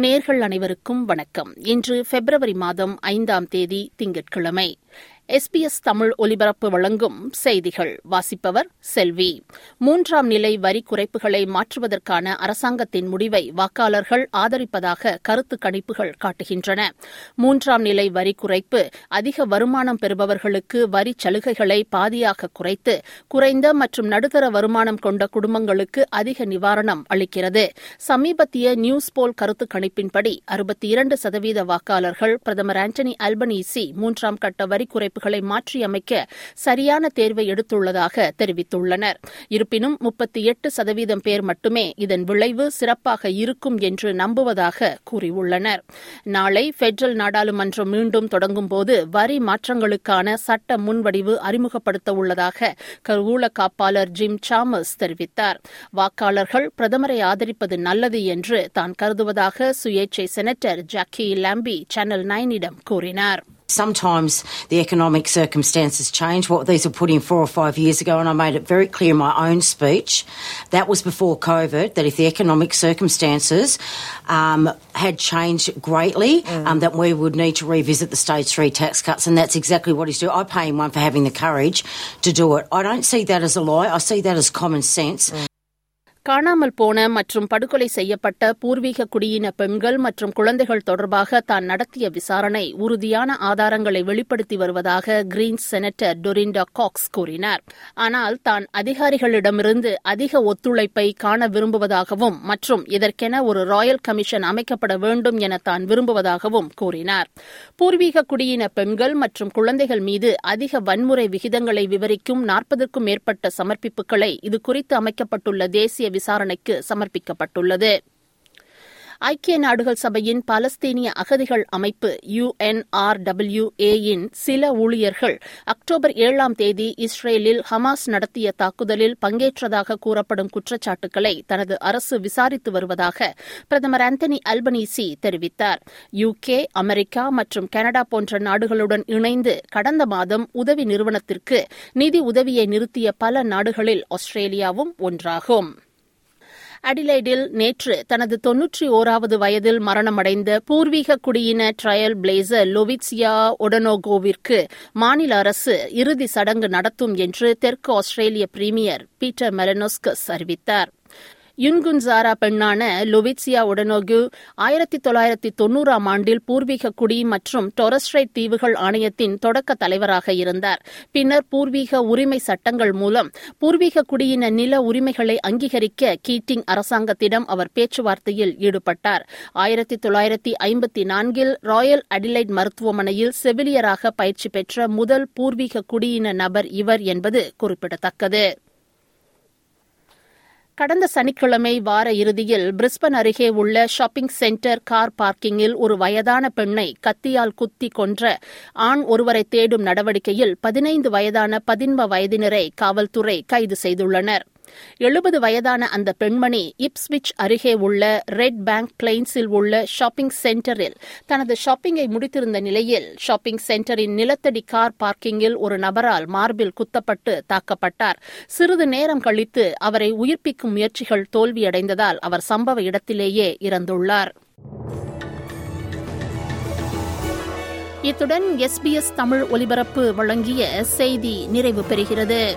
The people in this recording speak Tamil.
நேர்கள் அனைவருக்கும் வணக்கம். இன்று பிப்ரவரி மாதம் ஐந்தாம் தேதி திங்கட்கிழமை. எஸ்பிஎஸ் தமிழ் ஒலிபரப்பு வழங்கும் செய்திகள். வாசிப்பவர் செல்வி. மூன்றாம் நிலை வரி குறைப்புகளை மாற்றுவதற்கான அரசாங்கத்தின் முடிவை வாக்காளர்கள் ஆதரிப்பதாக கருத்து கணிப்புகள் காட்டுகின்றன. மூன்றாம் நிலை வரி குறைப்பு அதிக வருமானம் பெறுபவர்களுக்கு வரி சலுகைகளை பாதியாக குறைத்து குறைந்த மற்றும் நடுத்தர வருமானம் கொண்ட குடும்பங்களுக்கு அதிக நிவாரணம் அளிக்கிறது. சமீபத்திய நியூஸ் போல் கருத்து கணிப்பின்படி அறுபத்தி இரண்டு சதவீத வாக்காளர்கள் பிரதமர் ஆண்டனி அல்பனீசி மூன்றாம் கட்ட வரி குறைப்பு குறைப்புகளை மாற்றியமைக்க சரியான தேர்வை எடுத்துள்ளதாக தெரிவித்துள்ளனர். இருப்பினும் முப்பத்தி எட்டு சதவீதம் பேர் மட்டுமே இதன் விளைவு சிறப்பாக இருக்கும் என்று நம்புவதாக கூறியுள்ளனர். நாளை பெட்ரல் நாடாளுமன்றம் மீண்டும் தொடங்கும்போது வரி மாற்றங்களுக்கான சட்ட முன்வடிவு அறிமுகப்படுத்த உள்ளதாக கருவூல காப்பாளர் ஜிம் சாமஸ் தெரிவித்தார். வாக்காளர்கள் பிரதமரை ஆதரிப்பது நல்லது என்று தான் கருதுவதாக சுயேட்சை செனட்டர் ஜாக்கி லாம்பி சேனல் நைனிடம் கூறினார். Sometimes the economic circumstances change. What these were put in four or five years ago, and I made it very clear in my own speech, that was before COVID, that if the economic circumstances um, had changed greatly, um, that we would need to revisit the stage three tax cuts, and that's exactly what he's doing. I pay him one for having the courage to do it. I don't see that as a lie. I see that as common sense. காணாமல் போன மற்றும் படுகொலை செய்யப்பட்ட பூர்வீக குடியின பெண்கள் மற்றும் குழந்தைகள் தொடர்பாக தான் நடத்திய விசாரணை உறுதியான ஆதாரங்களை வெளிப்படுத்தி வருவதாக கிரீன்ஸ் செனட்டர் டொரிண்டா காக்ஸ் கூறினார். ஆனால் தான் அதிகாரிகளிடமிருந்து அதிக ஒத்துழைப்பை காண விரும்புவதாகவும் மற்றும் இதற்கென ஒரு ராயல் கமிஷன் அமைக்கப்பட வேண்டும் என தான் விரும்புவதாகவும் கூறினார். பூர்வீக குடியின பெண்கள் மற்றும் குழந்தைகள் மீது அதிக வன்முறை விகிதங்களை விவரிக்கும் நாற்பதுக்கும் மேற்பட்ட சமர்ப்பிப்புகளை இதுகுறித்து அமைக்கப்பட்டுள்ள தேசிய விசாரணைக்கு சமர்ப்பிக்கப்பட்டுள்ளது. ஐக்கிய நாடுகள் சபையின் பாலஸ்தீனிய அகதிகள் அமைப்பு யுஎன்ஆர்டபிள்யூஏயின் சில ஊழியர்கள் அக்டோபர் ஏழாம் தேதி இஸ்ரேலில் ஹமாஸ் நடத்திய தாக்குதலில் பங்கேற்றதாக கூறப்படும் குற்றச்சாட்டுகளை தனது அரசு விசாரித்து வருவதாக பிரதமர் ஆந்தனி அல்பனீசி தெரிவித்தார். யுகே அமெரிக்கா மற்றும் கனடா போன்ற நாடுகளுடன் இணைந்து கடந்த மாதம் உதவி நிறுவனத்திற்கு நிதி உதவியை நிறுத்திய பல நாடுகளில் ஆஸ்திரேலியாவும் ஒன்றாகும். அடிலைடில் நேற்று தனது தொன்னூற்றி ஓராவது வயதில் மரணமடைந்த பூர்வீக குடியின ட்ரயல் பிளேசர் லொவிட்சியா ஒடனோகோவிற்கு மாநில அரசு இறுதி சடங்கு நடத்தும் என்று தெற்கு ஆஸ்திரேலிய பிரீமியர் பீட்டர் மெலனோஸ்கஸ் அறிவித்தார். யுன்குன்சாரா பெண்ணான லொவிட்சியா உடனோகு ஆயிரத்தி தொள்ளாயிரத்தி தொன்னூறாம் ஆண்டில் பூர்வீக குடி மற்றும் டொரஸ்ட்ரைட் தீவுகள் ஆணையத்தின் தொடக்க தலைவராக இருந்தார். பின்னர் பூர்வீக உரிமை சட்டங்கள் மூலம் பூர்வீக குடியின நில உரிமைகளை அங்கீகரிக்க கீட்டிங் அரசாங்கத்திடம் அவர் பேச்சுவார்த்தையில் ஈடுபட்டார். ஆயிரத்தி தொள்ளாயிரத்தி ஐம்பத்தி நான்கில் ராயல் அடிலைட் மருத்துவமனையில் செவிலியராக பயிற்சி பெற்ற முதல் பூர்வீக குடியின நபர் இவர் என்பது குறிப்பிடத்தக்கது. கடந்த சனிக்கிழமை வார இறுதியில் பிரிஸ்பன் அருகே உள்ள ஷாப்பிங் சென்டர் கார் பார்க்கிங்கில் ஒரு வயதான பெண்ணை கத்தியால் குத்தி கொன்ற ஆண் ஒருவரை தேடும் நடவடிக்கையில் பதினைந்து வயதான பதின்ம வயதினரை காவல்துறை கைது செய்துள்ளனர். எழுபது வயதான அந்த பெண்மணி இப்ஸ்விச் அருகே உள்ள ரெட் பேங்க் பிளைன்ஸில் உள்ள ஷாப்பிங் சென்டரில் தனது ஷாப்பிங்கை முடித்திருந்த நிலையில் ஷாப்பிங் சென்டரின் நிலத்தடி கார் பார்க்கிங்கில் ஒரு நபரால் மார்பில் குத்தப்பட்டு தாக்கப்பட்டார். சிறிது நேரம் கழித்து அவரை உயிர்ப்பிக்கும் முயற்சிகள் தோல்வியடைந்ததால் அவர் சம்பவ இடத்திலேயே இறந்துள்ளார். இத்துடன் எஸ்பிஎஸ் தமிழ் ஒலிபரப்பு வழங்கிய செய்தி நிறைவு பெறுகிறது.